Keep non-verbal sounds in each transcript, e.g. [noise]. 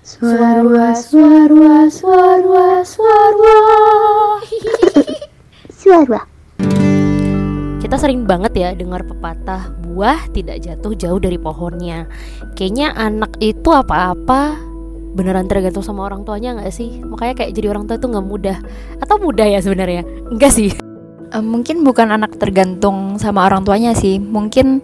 Suarwa, suarwa, suarwa, suarwa. [laughs] Suara. Kita sering banget ya dengar pepatah buah tidak jatuh jauh dari pohonnya. Kayaknya anak itu apa-apa beneran tergantung sama orang tuanya nggak sih? Makanya kayak jadi orang tua itu nggak mudah. Atau mudah ya sebenarnya? Enggak sih. Mungkin bukan anak tergantung sama orang tuanya sih. Mungkin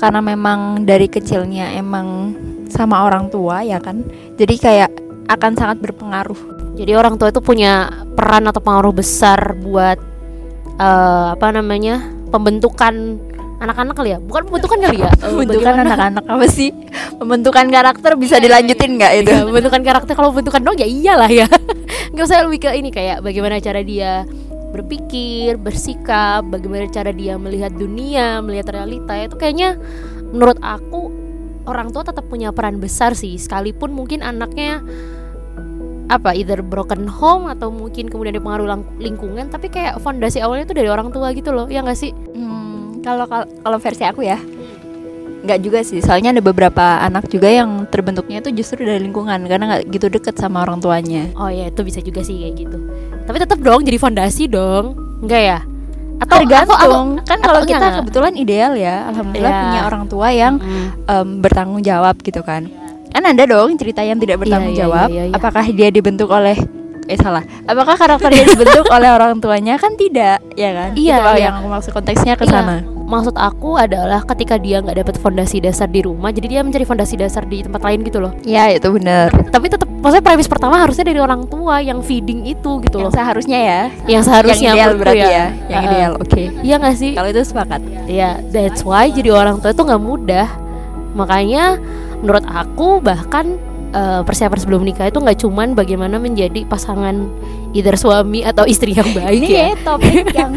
karena memang dari kecilnya emang sama orang tua ya kan. Jadi kayak akan sangat berpengaruh. Jadi orang tua itu punya peran atau pengaruh besar buat eh, apa namanya pembentukan anak-anak kali ya? Bukan pembentukan kali ya? Eh, Pembentukan anak-anak apa sih? Pembentukan karakter bisa dilanjutin nggak itu? Iya, pembentukan karakter kalau pembentukan dong ya iyalah ya. [laughs] Nggak usah lebih ke ini kayak bagaimana cara dia berpikir, bersikap, bagaimana cara dia melihat dunia, melihat realita itu kayaknya menurut aku orang tua tetap punya peran besar sih. Sekalipun mungkin anaknya apa either broken home atau mungkin kemudian dipengaruhi lingkungan tapi kayak fondasi awalnya itu dari orang tua gitu loh ya nggak sih? Hmm, kalau kal- kalau versi aku ya nggak juga sih soalnya ada beberapa anak juga yang terbentuknya itu justru dari lingkungan karena nggak gitu deket sama orang tuanya oh ya itu bisa juga sih kayak gitu tapi tetap dong jadi fondasi dong enggak ya atau tergantung atau- atau- kan kalau kita enggak. kebetulan ideal ya alhamdulillah Iya. punya orang tua yang Mm. em, bertanggung jawab gitu kan kan ada dong cerita yang tidak bertanggung iya, jawab iya, iya. apakah dia dibentuk oleh eh salah apakah karakternya dibentuk [laughs] oleh orang tuanya kan tidak ya kan Iya, Itu iya. yang aku maksud konteksnya ke Iya. Maksud aku adalah ketika dia nggak dapat fondasi dasar di rumah jadi dia mencari fondasi dasar di tempat lain gitu loh. Ya itu benar. Tapi tetap maksudnya premis pertama harusnya dari orang tua yang feeding itu gitu yang loh. seharusnya ya. Yang seharusnya yang ideal berarti ya, yang Uh-uh. ideal oke. Iya nggak sih? Kalau itu sepakat. Ya that's why jadi orang tua itu nggak mudah. Makanya menurut aku bahkan eh, persiapan sebelum nikah itu nggak cuman bagaimana menjadi pasangan either suami atau istri yang baik ini ya. ya topik yang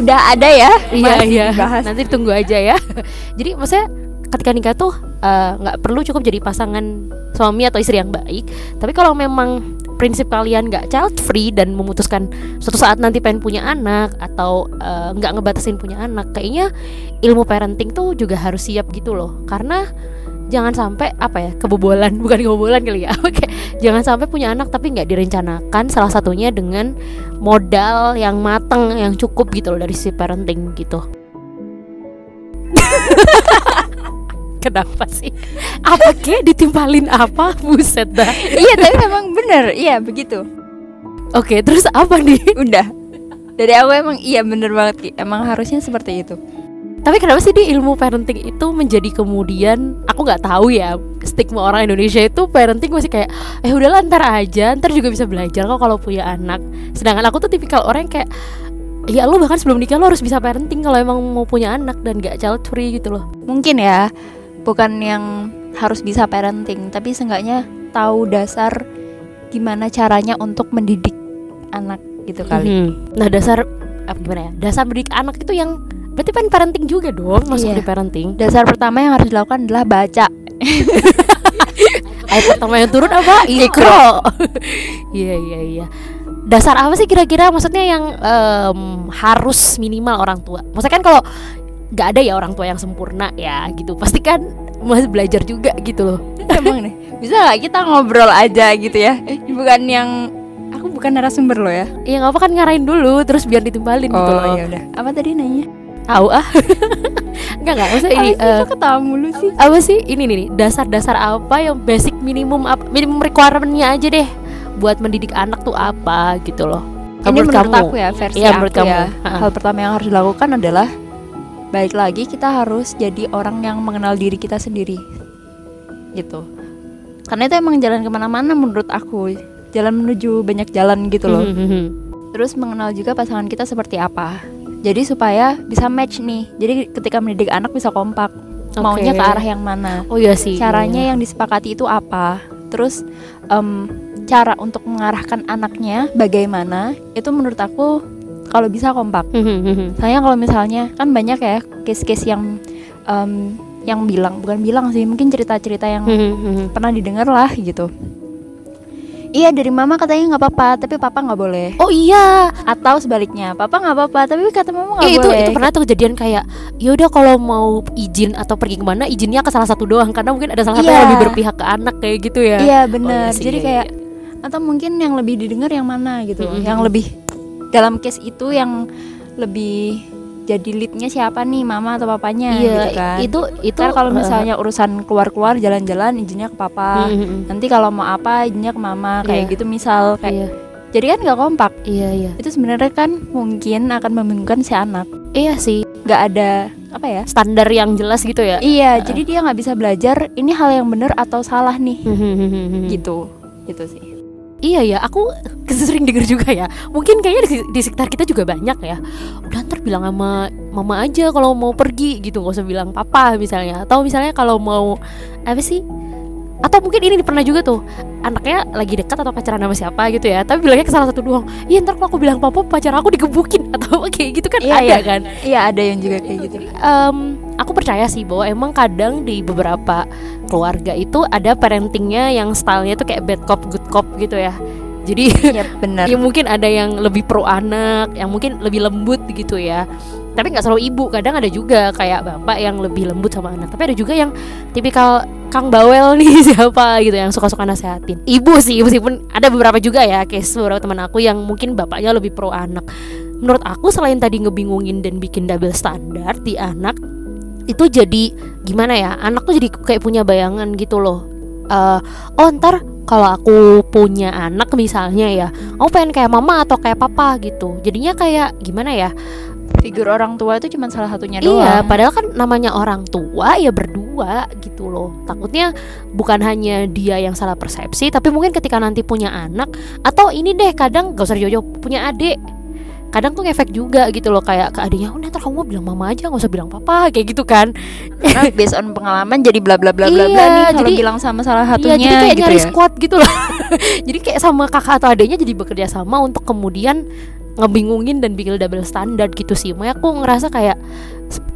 udah ada ya. Iya iya. nanti tunggu aja ya. Jadi maksudnya ketika nikah tuh eh, nggak perlu cukup jadi pasangan suami atau istri yang baik. Tapi kalau memang prinsip kalian nggak child free dan memutuskan suatu saat nanti pengen punya anak atau eh, nggak ngebatasin punya anak kayaknya ilmu parenting tuh juga harus siap gitu loh. Karena jangan sampai apa ya kebobolan [laughs] bukan kebobolan kali ya [laughs] oke jangan sampai punya anak tapi nggak direncanakan salah satunya dengan modal yang mateng yang cukup gitu loh dari si parenting gitu [laughs] Kenapa sih? Apa kek ditimpalin apa? Buset dah. iya tapi memang bener iya begitu Oke, terus apa nih? udah dari aku emang iya bener banget Ki. emang harusnya seperti itu Tapi kenapa sih di ilmu parenting itu menjadi kemudian aku nggak tahu ya stigma orang Indonesia itu parenting masih kayak eh udahlah ntar aja ntar juga bisa belajar kok kalau punya anak. Sedangkan aku tuh tipikal orang yang kayak ya lu bahkan sebelum nikah lo harus bisa parenting kalau emang mau punya anak dan gak child free gitu loh. mungkin ya bukan yang harus bisa parenting tapi seenggaknya tahu dasar gimana caranya untuk mendidik anak gitu kali Mhm. Nah dasar apa gimana ya? Dasar mendidik anak itu yang berarti kan parenting juga dong masuk Iya. di parenting. dasar pertama yang harus dilakukan adalah baca Ayat pertama yang turun apa? [laughs] Ikro. [laughs] Iya iya iya. Dasar apa sih kira-kira maksudnya yang em, harus minimal orang tua? Maksudnya kan kalau nggak ada ya orang tua yang sempurna ya gitu. Pasti kan masih belajar juga gitu loh. emang nih bisa nggak kita ngobrol aja gitu ya bukan yang aku bukan narasumber lo ya Iya nggak apa kan ngarahin dulu terus biar ditimpalin gitu loh. ya udah apa tadi nanya Tahu ah. [laughs] Enggak enggak maksudnya ini Apa sih, eh, ketawa mulu sih. apa sih? Ini nih dasar-dasar apa yang basic minimum apa minimum requirement-nya aja deh buat mendidik anak tuh apa gitu loh. ini menurut aku ya versi Iya, aku menurut kamu. ya hal pertama yang harus dilakukan adalah baik lagi kita harus jadi orang yang mengenal diri kita sendiri. Gitu. Karena itu emang jalan ke mana-mana menurut aku. Jalan menuju banyak jalan gitu loh. Mhm. terus mengenal juga pasangan kita seperti apa jadi supaya bisa match nih. Jadi ketika mendidik anak bisa kompak. Maunya Oke. ke arah yang mana? Oh iya sih. caranya yang disepakati itu apa? Terus em, cara untuk mengarahkan anaknya bagaimana? Itu menurut aku kalau bisa kompak. Mhm. saya kalau misalnya kan banyak ya case-case yang em, yang bilang. Bukan bilang sih mungkin cerita-cerita yang pernah didengar lah gitu iya dari mama katanya nggak apa-apa tapi papa nggak boleh Oh iya, atau sebaliknya papa nggak apa-apa tapi kata mama nggak Eh, itu boleh itu pernah tuh kejadian kayak ya udah kalau mau izin atau pergi ke mana izinnya ke salah satu doang karena mungkin ada salah satu Iya. yang lebih berpihak ke anak kayak gitu ya. iya Oh, benar iya sih, jadi iya, kayak iya. atau mungkin yang lebih didengar yang mana gitu Mm-mm. yang lebih dalam case itu yang lebih jadi leadnya siapa nih mama atau papanya Iya, gitu kan itu itu Ntar kalau eh, misalnya urusan keluar-keluar jalan-jalan izinnya ke papa mm, mm, mm. nanti kalau mau apa izinnya ke mama kayak Iya. gitu misal kayak iya, jadi kan nggak kompak iya, iya. itu sebenarnya kan mungkin akan membingungkan si anak Iya sih, nggak ada apa ya standar yang jelas gitu ya. iya jadi dia nggak bisa belajar ini hal yang benar atau salah nih gitu. gitu gitu sih Iya ya, aku [laughs] sering denger juga ya. Mungkin kayaknya di, di sekitar kita juga banyak ya. Udah ntar bilang sama mama aja kalau mau pergi gitu, nggak usah bilang papa misalnya. Atau misalnya kalau mau apa sih? Atau mungkin ini pernah juga tuh anaknya lagi dekat atau pacaran sama siapa gitu ya. Tapi bilangnya ke salah satu doang. Iya ntar kalau aku bilang papa pacar aku digebukin [laughs] atau kayak gitu kan Iya, ada iya. kan. iya ada yang juga kayak gitu Em, aku percaya sih bahwa emang kadang di beberapa keluarga itu ada parentingnya yang stylenya tuh kayak bad cop good cop gitu ya. Jadi iya benar [laughs] ya mungkin ada yang lebih pro anak, yang mungkin lebih lembut gitu ya. Tapi nggak selalu ibu, kadang ada juga kayak bapak yang lebih lembut sama anak. Tapi ada juga yang tipikal Kang Bawel [laughs] nih siapa gitu yang suka-suka nasehatin. Ibu sih meskipun ada beberapa juga ya case beberapa teman aku yang mungkin bapaknya lebih pro anak. Menurut aku selain tadi ngebingungin dan bikin double standar di anak itu jadi gimana ya anak tuh jadi kayak punya bayangan gitu loh Eh, oh ntar kalau aku punya anak misalnya ya aku pengen kayak mama atau kayak papa gitu jadinya kayak gimana ya figur orang tua itu cuma salah satunya iya doang padahal kan namanya orang tua ya berdua gitu loh takutnya bukan hanya dia yang salah persepsi tapi mungkin ketika nanti punya anak atau ini deh kadang gak usah jauh-jauh punya adik kadang tuh ngefek juga gitu loh kayak ke adiknya udah ntar kamu bilang mama aja nggak usah bilang papa kayak gitu kan karena [laughs] based on pengalaman jadi bla bla bla bla bla Iya, nih kalau jadi- bilang sama salah Iya, satunya jadi kayak gitu nyari ya. squad gitu loh. [laughs] jadi kayak sama kakak atau adiknya jadi bekerja sama untuk kemudian ngebingungin dan bikin double standar gitu sih. Makanya aku ngerasa kayak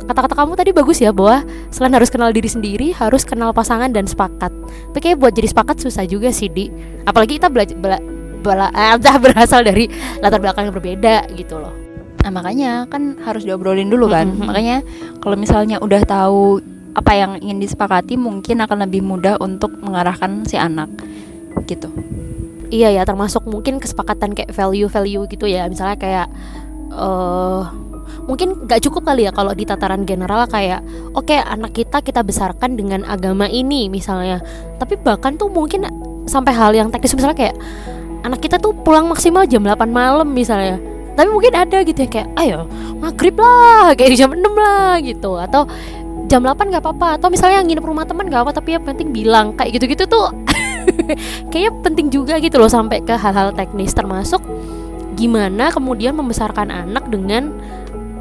kata-kata kamu tadi bagus ya bahwa selain harus kenal diri sendiri, harus kenal pasangan dan sepakat. Tapi kayak buat jadi sepakat susah juga sih di. Apalagi kita bela, bela, eh, [laughs] berasal dari latar belakang yang berbeda gitu loh. Nah makanya kan harus diobrolin dulu kan. Mhm. Makanya kalau misalnya udah tahu apa yang ingin disepakati mungkin akan lebih mudah untuk mengarahkan si anak gitu. Iya ya, termasuk mungkin kesepakatan kayak value-value gitu ya. Misalnya kayak eh mungkin gak cukup kali ya kalau di tataran general kayak oke anak kita kita besarkan dengan agama ini misalnya. Tapi bahkan tuh mungkin sampai hal yang teknis misalnya kayak anak kita tuh pulang maksimal jam 8 malam misalnya. Tapi mungkin ada gitu ya kayak ayo maghrib lah kayak jam 6 lah gitu atau jam 8 nggak apa-apa atau misalnya nginep rumah teman nggak apa tapi yang penting bilang kayak gitu-gitu tuh [laughs] kayaknya penting juga gitu loh sampai ke hal-hal teknis termasuk gimana kemudian membesarkan anak dengan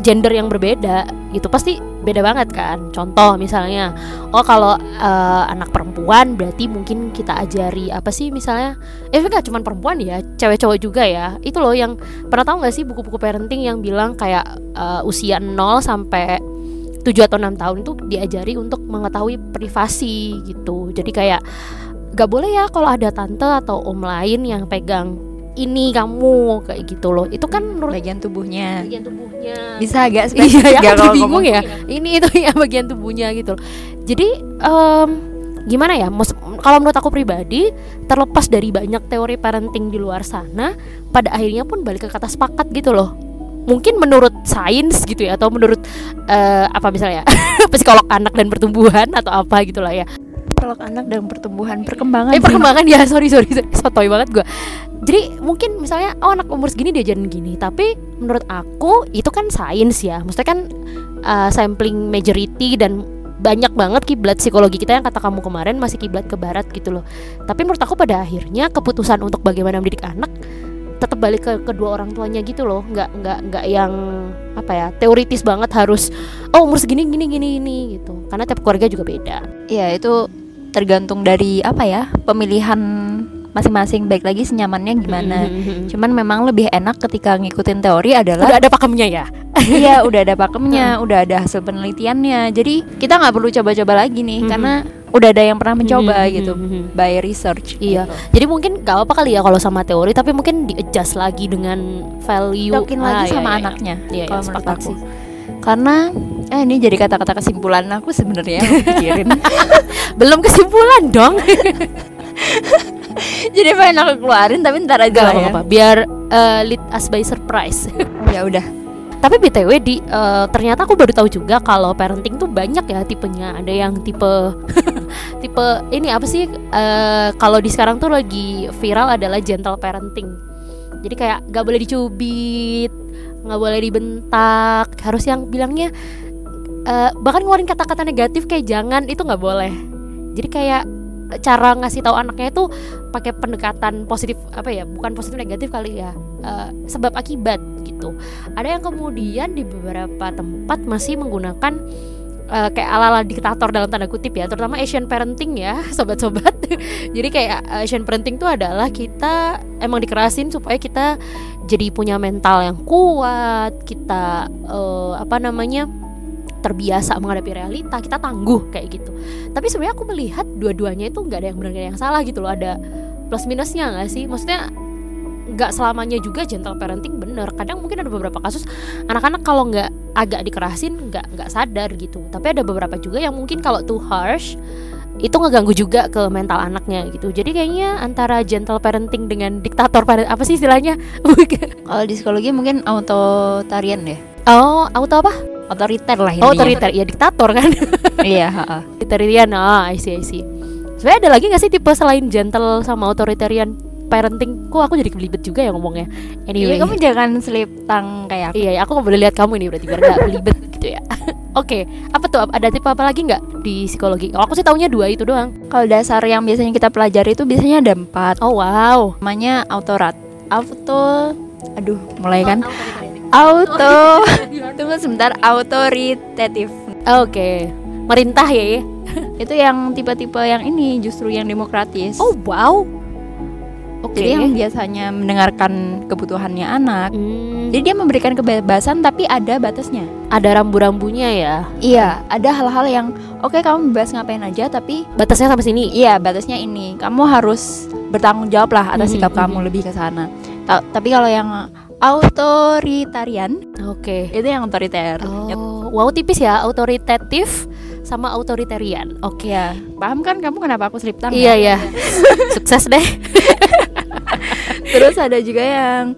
gender yang berbeda gitu. Pasti beda banget kan. Contoh misalnya oh kalau eh, anak perempuan berarti mungkin kita ajari apa sih misalnya eh nggak cuma perempuan ya cewek cowok juga ya. Itu loh yang pernah tahu nggak sih buku-buku parenting yang bilang kayak eh, usia 0 sampai 7 atau 6 tahun itu diajari untuk mengetahui privasi gitu. Jadi kayak gak boleh ya kalau ada tante atau om lain yang pegang ini kamu kayak gitu loh. Itu kan menurut Bagian tubuhnya. Bagian tubuhnya. Bisa agak [laughs] iya spesifik ya nggak aku kalau bingung ya. Ini itu [laughs] ya bagian tubuhnya gitu loh. Jadi em, gimana ya? Kalau menurut aku pribadi terlepas dari banyak teori parenting di luar sana pada akhirnya pun balik ke kata sepakat gitu loh. Mungkin menurut sains gitu ya atau menurut eh, apa misalnya [laughs] psikolog anak dan pertumbuhan atau apa gitulah ya Kalau anak dan pertumbuhan perkembangan eh sih. perkembangan ya sorry sorry, sorry. sotoy banget gue jadi mungkin misalnya oh anak umur segini diajarin gini tapi menurut aku itu kan sains ya. Maksudnya kan uh, sampling majority dan banyak banget kiblat psikologi kita yang kata kamu kemarin masih kiblat ke barat gitu loh. Tapi menurut aku pada akhirnya keputusan untuk bagaimana mendidik anak tetap balik ke kedua orang tuanya gitu loh. Nggak nggak nggak yang apa ya teoritis banget harus oh umur segini gini gini gini gitu. Karena tiap keluarga juga beda. Iya itu tergantung dari apa ya pemilihan masing-masing baik lagi senyamannya gimana. Cuman memang lebih enak ketika ngikutin teori adalah udah ada pakemnya ya [laughs] iya udah ada pakemnya, udah ada hasil penelitiannya. Jadi kita nggak perlu coba-coba lagi nih Mhm. karena udah ada yang pernah mencoba Mhm, gitu by research Iya. gitu. Jadi mungkin gak apa kali ya kalau sama teori, tapi mungkin di adjust lagi dengan value. Tokin lagi Ah, sama iya, iya, anaknya Iya, iya, kalau menurut sepakat aku sih. Karena eh ini jadi kata-kata kesimpulan aku sebenarnya [laughs] pikirin [laughs] Belum kesimpulan dong. [laughs] jadi pengen aku keluarin tapi ntar aja Gak lah ya apa-apa. Biar eh, lead us by surprise. ya udah Tapi btw di eh, ternyata aku baru tahu juga kalau parenting tuh banyak ya tipenya. Ada yang tipe tipe ini apa sih? eh, kalau di sekarang tuh lagi viral adalah gentle parenting. Jadi kayak gak boleh dicubit, nggak boleh dibentak, harus yang bilangnya eh, bahkan ngeluarin kata-kata negatif kayak jangan itu nggak boleh. Jadi kayak cara ngasih tahu anaknya itu pakai pendekatan positif apa ya bukan positif negatif kali ya eh, sebab akibat gitu ada yang kemudian di beberapa tempat masih menggunakan eh, kayak ala-ala diktator dalam tanda kutip ya terutama Asian parenting ya [laughs] sobat-sobat. Jadi kayak eh, Asian parenting itu adalah kita emang dikerasin supaya kita jadi punya mental yang kuat kita eh, apa namanya terbiasa menghadapi realita kita tangguh kayak gitu. Tapi sebenarnya aku melihat dua-duanya itu nggak ada yang benar yang salah gitu loh ada plus minusnya nggak sih? Maksudnya nggak selamanya juga gentle parenting bener. Kadang mungkin ada beberapa kasus anak-anak kalau nggak agak dikerasin nggak nggak sadar gitu. Tapi ada beberapa juga yang mungkin kalau too harsh itu ngeganggu juga ke mental anaknya gitu. Jadi kayaknya antara gentle parenting dengan diktator parent apa sih istilahnya? [laughs] Kalau di psikologi mungkin autoritarian ya oh auto apa? Otoriter lah oh intinya. Otoriter ya diktator kan? [laughs] Iya ha-ha. Authoritarian, ah, I see, I see. Sebenarnya ada lagi gak sih tipe selain gentle sama authoritarian parenting? Kok aku jadi kelibet juga ya ngomongnya. Anyway, Iya, kamu jangan slip tang kayak aku iya, iya, aku nggak boleh lihat kamu ini berarti biar gak belibet gitu ya. [laughs] Oke, apa tuh? Ada tipe apa lagi nggak di psikologi? Kalau aku sih taunya dua itu doang. kalau dasar yang biasanya kita pelajari itu biasanya ada empat Oh wow. namanya autorat auto aduh mulai kan auto [laughs] tunggu sebentar autoritatif Oke, merintah ya. ya. itu yang tipe-tipe yang ini justru yang demokratis Oh wow. Oke. jadi yang biasanya mendengarkan kebutuhannya anak Hmm, jadi dia memberikan kebebasan tapi ada batasnya ada rambu-rambunya ya. iya ada hal-hal yang oke kamu bebas ngapain aja tapi Batasnya sampai sini. iya batasnya ini kamu harus bertanggung jawab lah atas Mhm, sikap kamu mhm. lebih ke sana Ta- tapi kalau yang autoritarian Oke. itu yang otoriter Oh, wow tipis ya, autoritatif sama authoritarian. Oke. ya paham kan kamu kenapa aku slip tongue Iya ya? ya. [laughs] Sukses deh. [laughs] terus ada juga yang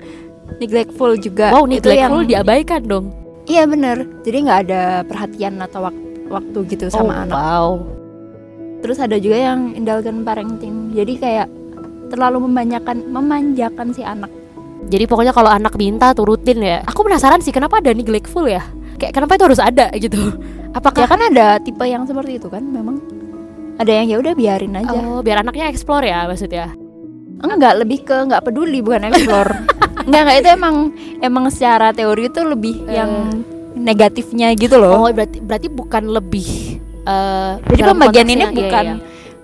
neglectful juga Wow, neglectful yang diabaikan dong. iya bener jadi nggak ada perhatian atau wak- waktu gitu sama oh, anak Wow. terus ada juga yang indulgent parenting jadi kayak terlalu memanjakan memanjakan si anak Jadi pokoknya kalau anak minta turutin ya. Aku penasaran sih kenapa ada neglectful ya? Kayak kenapa itu harus ada gitu? Apakah ya kan ada tipe yang seperti itu kan memang ada yang ya udah biarin aja Oh, biar anaknya explore ya maksudnya. Enggak lebih ke nggak peduli bukan explore [laughs] enggak enggak itu emang emang secara teori itu lebih Eh. yang negatifnya gitu loh Oh, berarti berarti bukan lebih eh, Jadi pembagian ini iya, bukan iya.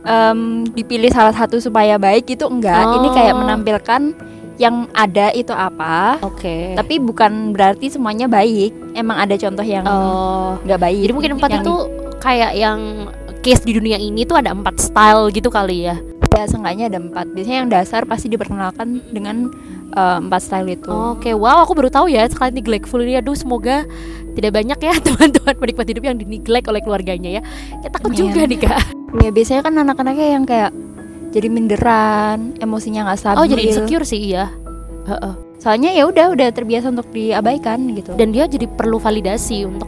em, dipilih salah satu supaya baik itu enggak. Ini kayak Oh. menampilkan yang ada itu apa, Oke. tapi bukan berarti semuanya baik. Emang ada contoh yang Oh, enggak baik. jadi mungkin empat Yang- itu kayak yang case di dunia ini tuh ada empat style gitu kali ya. Ya seenggaknya ada empat. Biasanya yang dasar pasti diperkenalkan dengan eh, empat style itu. Oke, wow, aku baru tahu ya sekali neglectful ini. Aduh, semoga tidak banyak ya [laughs] teman-teman penikmat hidup yang dineglect oleh keluarganya ya. Ya takut Iya. juga nih kak. Ya biasanya kan anak-anaknya yang kayak jadi minderan, emosinya nggak stabil. Oh jadi insecure sih iya. Heeh. Soalnya ya udah udah terbiasa untuk diabaikan gitu. Dan dia jadi perlu validasi untuk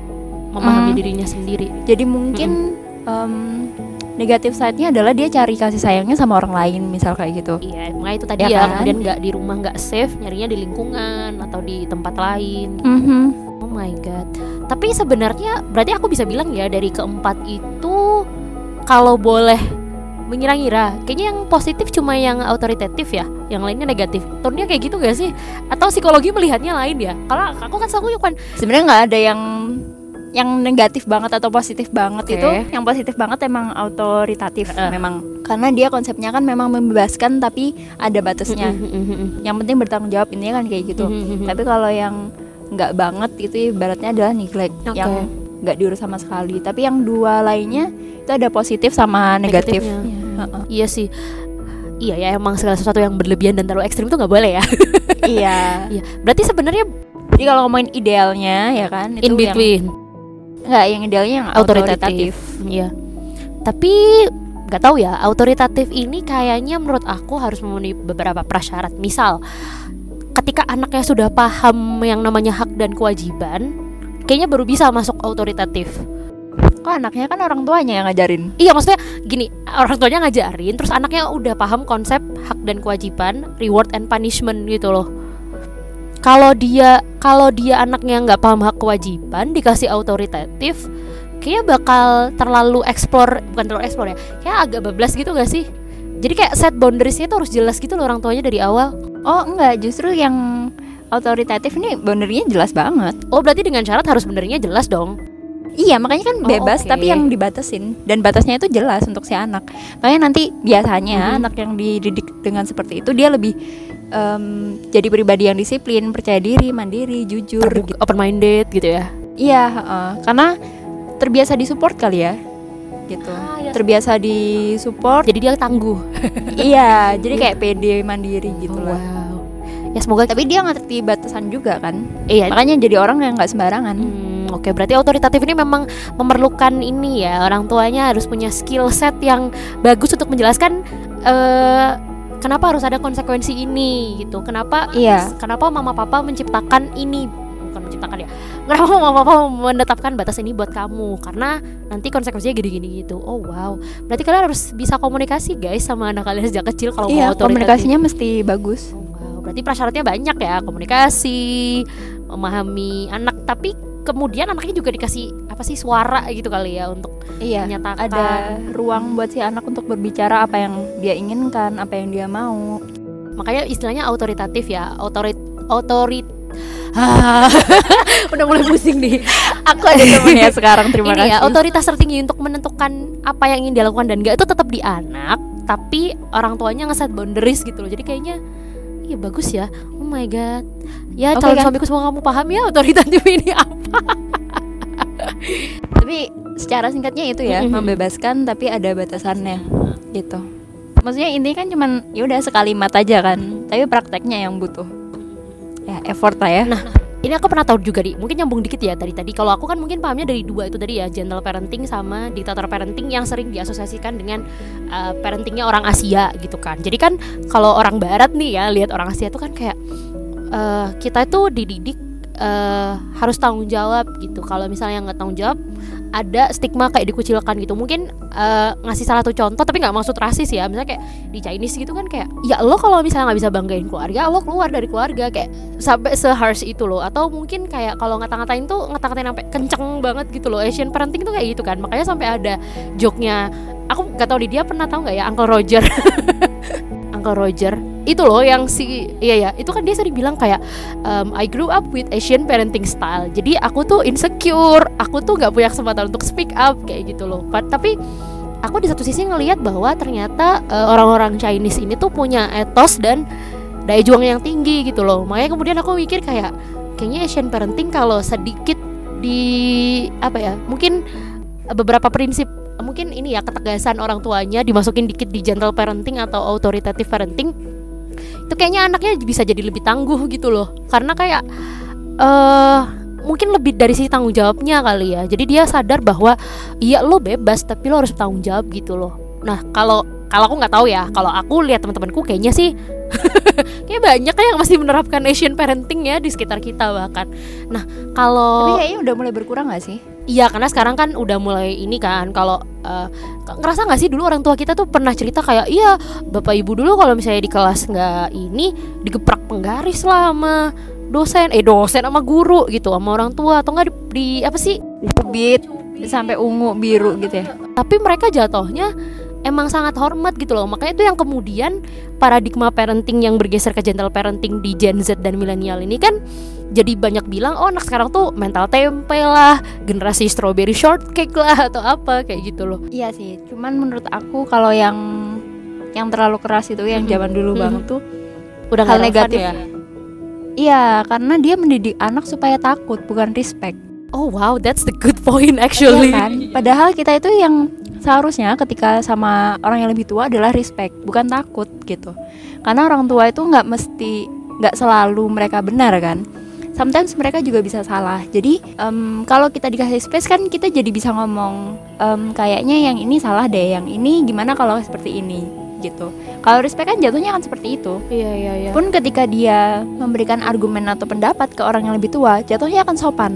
memahami Hmm. dirinya sendiri. Jadi mungkin em, negatif side-nya adalah dia cari kasih sayangnya sama orang lain misal kayak gitu. Iya, makanya itu tadi Ya ya. kan? Kemudian nggak di rumah nggak safe, nyarinya di lingkungan atau di tempat lain. Mhm. Oh my god. Tapi sebenarnya berarti aku bisa bilang ya dari keempat itu kalau boleh mengira-ngira, kayaknya yang positif cuma yang autoritatif ya, yang lainnya negatif. Tone-nya kayak gitu gak sih? Atau psikologi melihatnya lain ya? Kalau aku kan aku kan Sebenarnya nggak ada yang yang negatif banget atau positif banget Oke. itu. Yang positif banget emang autoritatif Heeh. memang. Karena dia konsepnya kan memang membebaskan tapi ada batasnya. Yang penting bertanggung jawab intinya kan kayak gitu. Tapi kalau yang nggak banget itu ibaratnya adalah neglect Oke. yang nggak diurus sama sekali tapi yang dua lainnya itu ada positif sama negatif. Heeh. Iya sih. Iya ya emang segala sesuatu yang berlebihan dan terlalu ekstrim itu nggak boleh ya. iya [laughs] Iya. Berarti sebenarnya jadi kalau ngomongin idealnya ya kan itu in between yang, nggak yang idealnya yang autoritatif. autoritatif, Iya. Tapi nggak tahu ya, autoritatif ini kayaknya menurut aku harus memenuhi beberapa prasyarat. Misal, ketika anaknya sudah paham yang namanya hak dan kewajiban, kayaknya baru bisa masuk autoritatif. kok anaknya kan orang tuanya yang ngajarin Iya, maksudnya gini, orang tuanya ngajarin, terus anaknya udah paham konsep hak dan kewajiban, reward and punishment gitu loh. Kalau dia kalau dia anaknya nggak paham hak kewajiban, dikasih autoritatif, kayaknya bakal terlalu explore, bukan terlalu explore ya, kayak agak bablas gitu gak sih? Jadi kayak set boundariesnya tuh harus jelas gitu loh orang tuanya dari awal. oh enggak justru yang autoritatif ini boundary-nya jelas banget Oh berarti dengan syarat harus benernya jelas dong. Iya makanya kan Oh, bebas oke. tapi yang dibatasin dan batasnya itu jelas untuk si anak. Makanya nanti biasanya Mhm. anak yang dididik dengan seperti itu dia lebih em, jadi pribadi yang disiplin, percaya diri, mandiri, jujur. gitu. Open minded gitu ya. Iya, heeh. karena terbiasa disupport kali ya, gitu. Ah, iya. Terbiasa disupport. Jadi dia tangguh. [laughs] iya, jadi kayak pede, mandiri gitu lah. wow. Ya semoga Tapi dia ngerti batasan juga kan. iya Makanya jadi orang yang nggak sembarangan. Hmm, oke berarti otoritatif ini memang memerlukan ini ya orang tuanya harus punya skill set yang bagus untuk menjelaskan eh kenapa harus ada konsekuensi ini gitu. Kenapa Iya. kenapa mama papa menciptakan ini bukan menciptakan ya. Kenapa mama papa menetapkan batas ini buat kamu? Karena nanti konsekuensinya gini-gini gitu. Oh wow. Berarti kalian harus bisa komunikasi guys sama anak kalian sejak kecil kalau Iya, mau komunikasinya mesti bagus. Oh, wow, berarti prasyaratnya banyak ya, komunikasi, memahami anak, tapi kemudian anaknya juga dikasih apa sih suara gitu kali ya untuk Iya, menyatakan. ada ruang buat si anak untuk berbicara apa yang dia inginkan, apa yang dia mau. Makanya istilahnya autoritatif ya, otorit otorit Ah, udah mulai pusing nih. Aku ada temennya sekarang, terima Ini kasih. ya, otoritas tertinggi untuk menentukan apa yang ingin dilakukan dan enggak itu tetap di anak, tapi orang tuanya ngeset boundaries gitu loh. Jadi kayaknya iya bagus ya. My god. Ya Oke calon kan? suamiku semoga kamu paham ya otoritatif ini apa. Tapi secara singkatnya itu ya, membebaskan tapi ada batasannya gitu. Maksudnya intinya kan cuman ya udah sekalimat aja kan, tapi prakteknya yang butuh ya effort lah ya. Nah, ini aku pernah tahu juga di. Mungkin nyambung dikit ya tadi tadi. Kalau aku kan mungkin pahamnya dari dua itu tadi ya gentle parenting sama diktator parenting yang sering diasosiasikan dengan uh, parentingnya orang Asia gitu kan. Jadi kan kalau orang Barat nih ya lihat orang Asia itu kan kayak uh, kita itu dididik uh, harus tanggung jawab gitu. Kalau misalnya nggak tanggung jawab ada stigma kayak dikucilkan gitu. Mungkin uh, ngasih salah satu contoh tapi nggak maksud rasis ya. Misalnya kayak di Chinese gitu kan kayak ya lo kalau misalnya nggak bisa banggain keluarga lo keluar dari keluarga. Kayak sampai seharsh itu loh. Atau mungkin kayak kalau ngata-ngatain tuh ngata-ngatain sampai kenceng banget gitu loh. Asian parenting tuh kayak gitu kan. Makanya sampai ada joke-nya aku nggak tahu di dia pernah tahu nggak ya Uncle Roger [laughs] Uncle Roger. Itu loh yang si iya ya itu kan dia sering bilang kayak um, I grew up with Asian parenting style. Jadi aku tuh insecure. Aku tuh nggak punya kesempatan untuk speak up kayak gitu loh. But, tapi aku di satu sisi ngelihat bahwa ternyata uh, orang-orang Chinese ini tuh punya etos dan daya juang yang tinggi gitu loh. Makanya kemudian aku mikir kayak kayaknya Asian parenting kalau sedikit di apa ya mungkin beberapa prinsip mungkin ini ya ketegasan orang tuanya dimasukin dikit di gentle parenting atau authoritative parenting itu kayaknya anaknya bisa jadi lebih tangguh gitu loh. Karena kayak eh mungkin lebih dari sisi tanggung jawabnya kali ya. Jadi dia sadar bahwa iya lo bebas tapi lo harus tanggung jawab gitu loh. Nah kalau kalau aku nggak tahu ya kalau aku lihat teman-temanku kayaknya sih [laughs] kayak banyak ya yang masih menerapkan Asian parenting ya di sekitar kita bahkan. Nah Tapi kalau kayaknya udah mulai berkurang gak sih? Iya karena sekarang kan udah mulai ini kan kalau eh, ngerasa nggak sih dulu orang tua kita tuh pernah cerita kayak iya bapak ibu dulu kalau misalnya di kelas nggak ini digeprak penggaris lah sama dosen eh dosen sama guru gitu sama orang tua atau nggak di, di apa sih Cubit sampai ungu biru gitu ya. tapi mereka jatuhnya emang sangat hormat gitu loh makanya itu yang kemudian paradigma parenting yang bergeser ke gentle parenting di Gen Z dan milenial ini kan jadi banyak bilang oh anak sekarang tuh mental tempe lah generasi strawberry shortcake lah atau apa kayak gitu loh Iya sih, cuman menurut aku kalau yang yang terlalu keras itu yang zaman dulu banget tuh udah hal negatif ya Iya, karena dia mendidik anak supaya takut, bukan respect. Oh wow, that's the good point actually. Iya kan? Padahal kita itu yang seharusnya ketika sama orang yang lebih tua adalah respect, bukan takut gitu. Karena orang tua itu nggak mesti nggak selalu mereka benar kan. Sometimes mereka juga bisa salah. Jadi em, kalau kita dikasih space kan kita jadi bisa ngomong em, kayaknya yang ini salah deh, yang ini gimana kalau seperti ini gitu. Kalau respect kan jatuhnya kan seperti itu. Iya iya iya. Pun ketika dia memberikan argumen atau pendapat ke orang yang lebih tua, jatuhnya akan sopan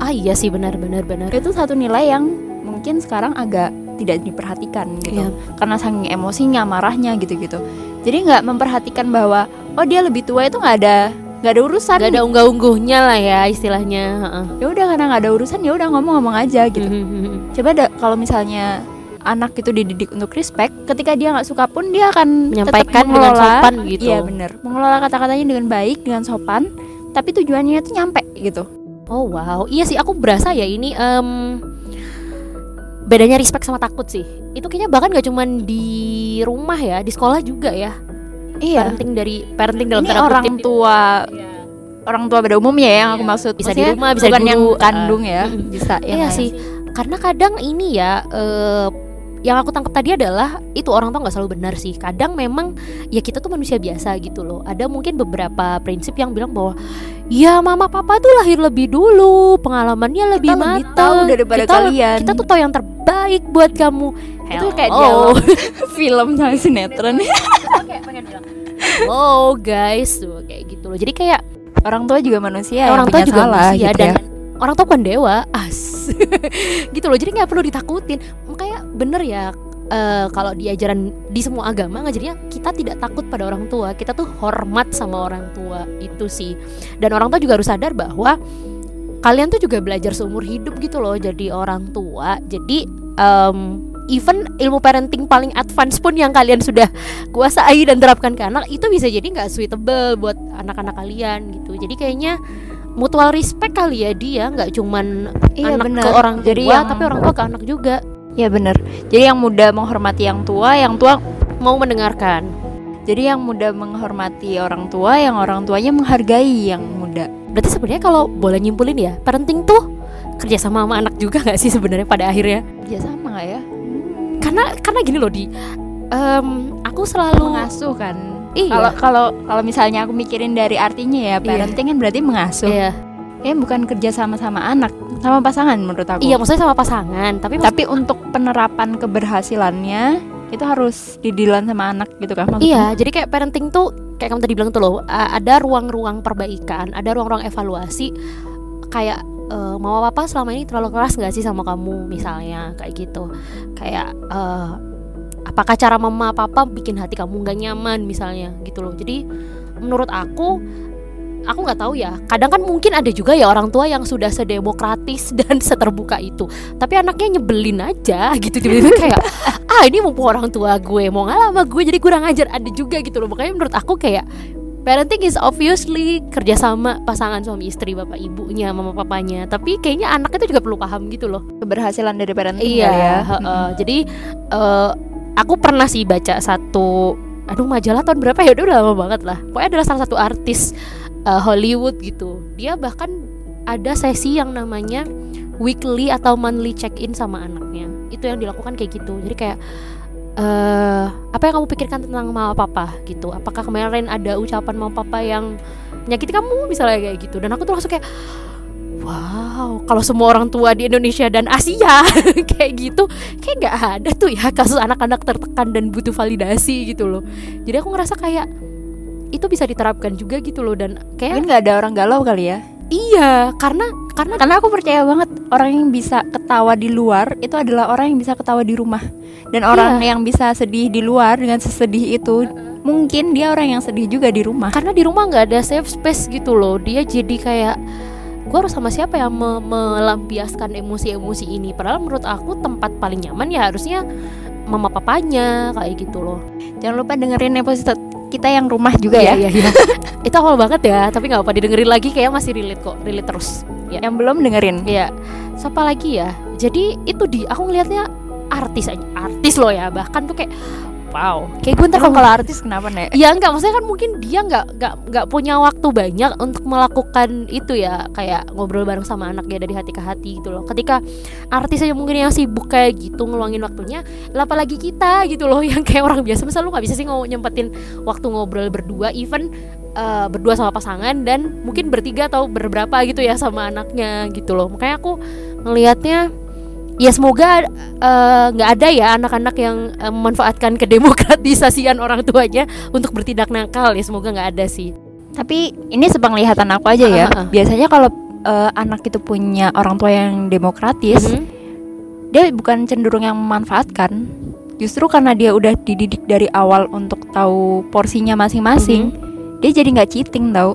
Ah iya sih benar benar benar. itu satu nilai yang mungkin sekarang agak tidak diperhatikan gitu Iya. karena saking emosinya marahnya gitu-gitu jadi nggak memperhatikan bahwa oh dia lebih tua itu nggak ada nggak ada urusan Gak ada unggah-ungguhnya lah ya istilahnya. heeh. ya udah karena nggak ada urusan ya udah ngomong-ngomong aja gitu Mhm. coba da- kalau misalnya anak itu dididik untuk respect ketika dia nggak suka pun dia akan Menyampaikan dengan mengelola- sopan gitu. iya bener mengelola kata-katanya dengan baik dengan sopan tapi tujuannya itu nyampe gitu Oh wow, iya sih aku berasa ya ini em, bedanya respect sama takut sih. Itu kayaknya bahkan gak cuman di rumah ya, di sekolah juga ya. Iya Parenting dari parenting dalam ini tanda orang kutip. tua orang tua pada umumnya ya yang aku Iya. maksud Bisa di Maksudnya rumah, bisa di bukan yang guru, kandung ya mm-mm. [laughs] bisa yang Iya lain. sih, karena kadang ini ya eh, yang aku tangkap tadi adalah itu orang tuh nggak selalu benar sih. Kadang memang ya kita tuh manusia biasa gitu loh. Ada mungkin beberapa prinsip yang bilang bahwa ya mama papa tuh lahir lebih dulu, pengalamannya lebih Kita lebih matang. tahu daripada kita, kalian. Kita tuh tahu yang terbaik buat kamu. itu kayak Hello. dialog [laughs] film sinetron Oh guys. Tuh kayak gitu loh. Jadi kayak orang tua juga manusia orang tua juga salah manusia gitu dan ya. orang tua bukan dewa. As. [laughs] Gitu loh. Jadi nggak perlu ditakutin. Makanya bener ya eh, kalau di ajaran di semua agama ngajarnya kita tidak takut pada orang tua. Kita tuh hormat sama orang tua. Itu sih. Dan orang tua juga harus sadar bahwa kalian tuh juga belajar seumur hidup gitu loh jadi orang tua. Jadi em, even ilmu parenting paling advance pun yang kalian sudah kuasai dan terapkan ke anak itu bisa jadi nggak suitable buat anak-anak kalian gitu. Jadi kayaknya mutual respect kali ya dia nggak cuman Iya anak bener. ke orang tua Jadi yang- tapi orang tua ke anak juga. Iya bener Jadi yang muda menghormati yang tua, yang tua mau mendengarkan. Jadi yang muda menghormati orang tua, yang orang tuanya menghargai yang muda. Berarti sebenarnya kalau boleh nyimpulin ya parenting tuh kerja sama sama anak juga nggak sih sebenarnya pada akhirnya Ya sama ya? karena karena gini loh di em, aku selalu Mengasuh kan. Iya. Kalau kalau kalau misalnya aku mikirin dari artinya ya, parenting kan berarti mengasuh. Iya. Ya bukan kerja sama sama anak, sama pasangan menurut aku. Iya, maksudnya sama pasangan, tapi Tapi untuk penerapan keberhasilannya itu harus didilan sama anak gitu kan maksudnya? Iya, jadi kayak parenting tuh kayak kamu tadi bilang tuh loh, ada ruang-ruang perbaikan, ada ruang-ruang evaluasi. Kayak eh, mama papa selama ini terlalu keras nggak sih sama kamu misalnya kayak gitu. Kayak eh, apakah cara mama papa bikin hati kamu nggak nyaman misalnya gitu loh. Jadi menurut aku aku nggak tahu ya. Kadang kan mungkin ada juga ya orang tua yang sudah sedemokratis [laughs] dan seterbuka itu, tapi anaknya nyebelin aja gitu. Tiba-tiba kayak ah ini mumpung orang tua gue mau ngalah sama gue jadi kurang ajar. Ada juga gitu loh. Makanya menurut aku kayak parenting is obviously kerjasama pasangan suami istri bapak ibunya mama papanya. Tapi kayaknya anak itu juga perlu paham gitu loh. Keberhasilan dari parenting iya ya. heeh. jadi eh, aku pernah sih baca satu aduh majalah tahun berapa ya? Udah lama banget lah. Pokoknya adalah salah satu artis eh, Hollywood gitu. Dia bahkan ada sesi yang namanya weekly atau monthly check in sama anaknya. Itu yang dilakukan kayak gitu. Jadi kayak eh apa yang kamu pikirkan tentang mama papa gitu. Apakah kemarin ada ucapan mama papa yang menyakiti kamu? Misalnya kayak gitu. Dan aku tuh langsung kayak wow kalau semua orang tua di Indonesia dan Asia [laughs] kayak gitu kayak nggak ada tuh ya kasus anak-anak tertekan dan butuh validasi gitu loh. Jadi aku ngerasa kayak itu bisa diterapkan juga gitu loh dan kayak Mungkin nggak ada orang galau kali ya. iya karena karena Karena aku percaya banget orang yang bisa ketawa di luar itu adalah orang yang bisa ketawa di rumah. Dan orang yang bisa sedih di luar dengan sesedih itu mungkin dia orang yang sedih juga di rumah. karena di rumah nggak ada safe space gitu loh dia jadi kayak gue harus sama siapa yang me- melampiaskan emosi-emosi ini padahal menurut aku tempat paling nyaman ya harusnya mama papanya kayak gitu loh Jangan lupa dengerin episode kita yang rumah juga ya. Iya, iya, iya. [laughs] itu awal banget ya tapi nggak apa didengerin lagi kayak masih relate kok relate terus ya Yang belum dengerin. Iya. Siapa lagi ya? Jadi itu di aku ngelihatnya artis aja, artis loh ya. Bahkan tuh kayak wow kayak gue ntar kalau kalau artis kenapa nek Ya enggak, maksudnya kan mungkin dia nggak nggak nggak punya waktu banyak untuk melakukan itu ya kayak ngobrol bareng sama anaknya dari hati ke hati gitu loh. Ketika artis aja mungkin yang sibuk kayak gitu ngeluangin waktunya, apalagi kita gitu loh [laughs] yang kayak orang biasa. Misal lu nggak bisa sih ngomong nyempetin waktu ngobrol berdua, even eh, berdua sama pasangan dan mungkin bertiga atau berberapa gitu ya sama anaknya gitu loh. Makanya aku ngelihatnya ya semoga eh, nggak ada ya anak-anak yang eh, memanfaatkan kedemokratisasian [laughs] orang tuanya untuk bertindak nakal ya semoga nggak ada sih. Tapi ini sepenglihatan aku aja ya. Ah, ah, ah. biasanya kalau eh, anak itu punya orang tua yang demokratis Mhm. dia bukan cenderung yang memanfaatkan. Justru karena dia udah dididik dari awal untuk tahu porsinya masing-masing dia jadi nggak cheating tau.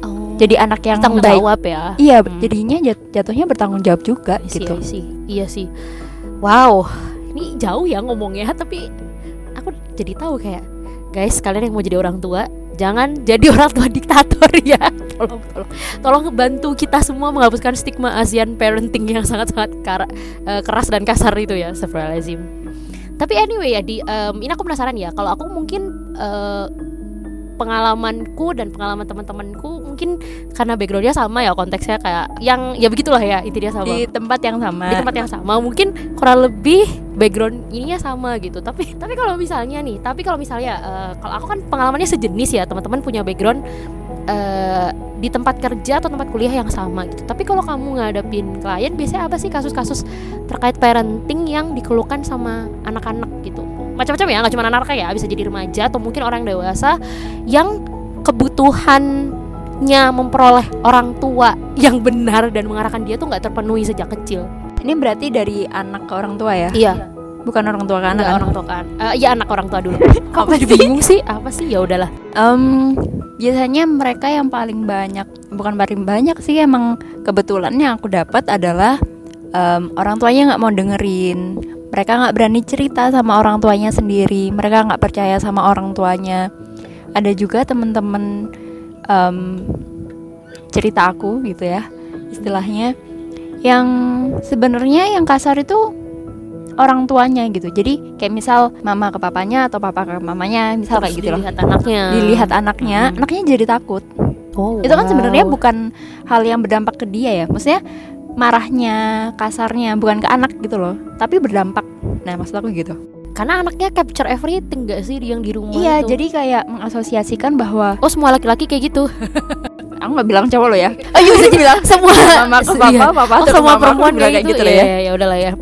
Oh, jadi anak yang tanggung baik. jawab ya. Iya Hmm. jadinya jat- jatuhnya bertanggung jawab juga I see, gitu. I see. iya sih. Wow ini jauh ya ngomongnya tapi aku jadi tahu kayak guys kalian yang mau jadi orang tua jangan jadi [laughs] orang tua diktator ya. Tolong tolong. Tolong bantu kita semua menghapuskan stigma Asian parenting yang sangat sangat keras dan kasar itu ya Astagfirullahaladzim tapi anyway ya di em, ini aku penasaran ya kalau aku mungkin eh, pengalamanku dan pengalaman teman-temanku mungkin karena backgroundnya sama ya konteksnya kayak yang ya begitulah ya intinya sama. Di tempat yang sama. Di tempat yang sama mungkin kurang lebih background ininya sama gitu. Tapi tapi kalau misalnya nih tapi kalau misalnya eh, kalau aku kan pengalamannya sejenis ya teman-teman punya background eh, di tempat kerja atau tempat kuliah yang sama gitu. Tapi kalau kamu ngadepin klien biasanya apa sih kasus-kasus terkait parenting yang dikeluhkan sama anak-anak gitu macam-macam ya nggak cuma anak-anak ya bisa jadi remaja atau mungkin orang dewasa yang kebutuhannya memperoleh orang tua yang benar dan mengarahkan dia tuh nggak terpenuhi sejak kecil ini berarti dari anak ke orang tua ya Iya, bukan orang tua ke anak anak kan? orang tua kan. Eh, Iya anak orang tua dulu. [laughs] Kok Apa jadi sih? bingung sih? Apa sih? Ya udahlah. Em, biasanya mereka yang paling banyak bukan paling banyak sih emang kebetulan yang aku dapat adalah em, orang tuanya nggak mau dengerin mereka nggak berani cerita sama orang tuanya sendiri mereka nggak percaya sama orang tuanya ada juga temen-temen em, cerita aku gitu ya istilahnya yang sebenarnya yang kasar itu orang tuanya gitu jadi kayak misal mama ke papanya atau papa ke mamanya misal kayak Terus gitu loh dilihat anaknya. dilihat anaknya, Hmm. anaknya jadi takut. Oh, Itu kan sebenarnya bukan hal yang berdampak ke dia ya. Maksudnya marahnya, kasarnya bukan ke anak gitu loh, tapi berdampak. Nah, maksud aku gitu. karena anaknya capture everything gak sih yang di rumah iya, itu? jadi kayak mengasosiasikan bahwa Oh semua laki-laki kayak gitu. [laughs] aku nggak bilang cowok lo ya. Oh iya bisa dibilang semua. [laughs] Mama ke papa, Iya. papa Oh, semua mama, perempuan kayak gitu, loh ya. Ya, ya udahlah ya.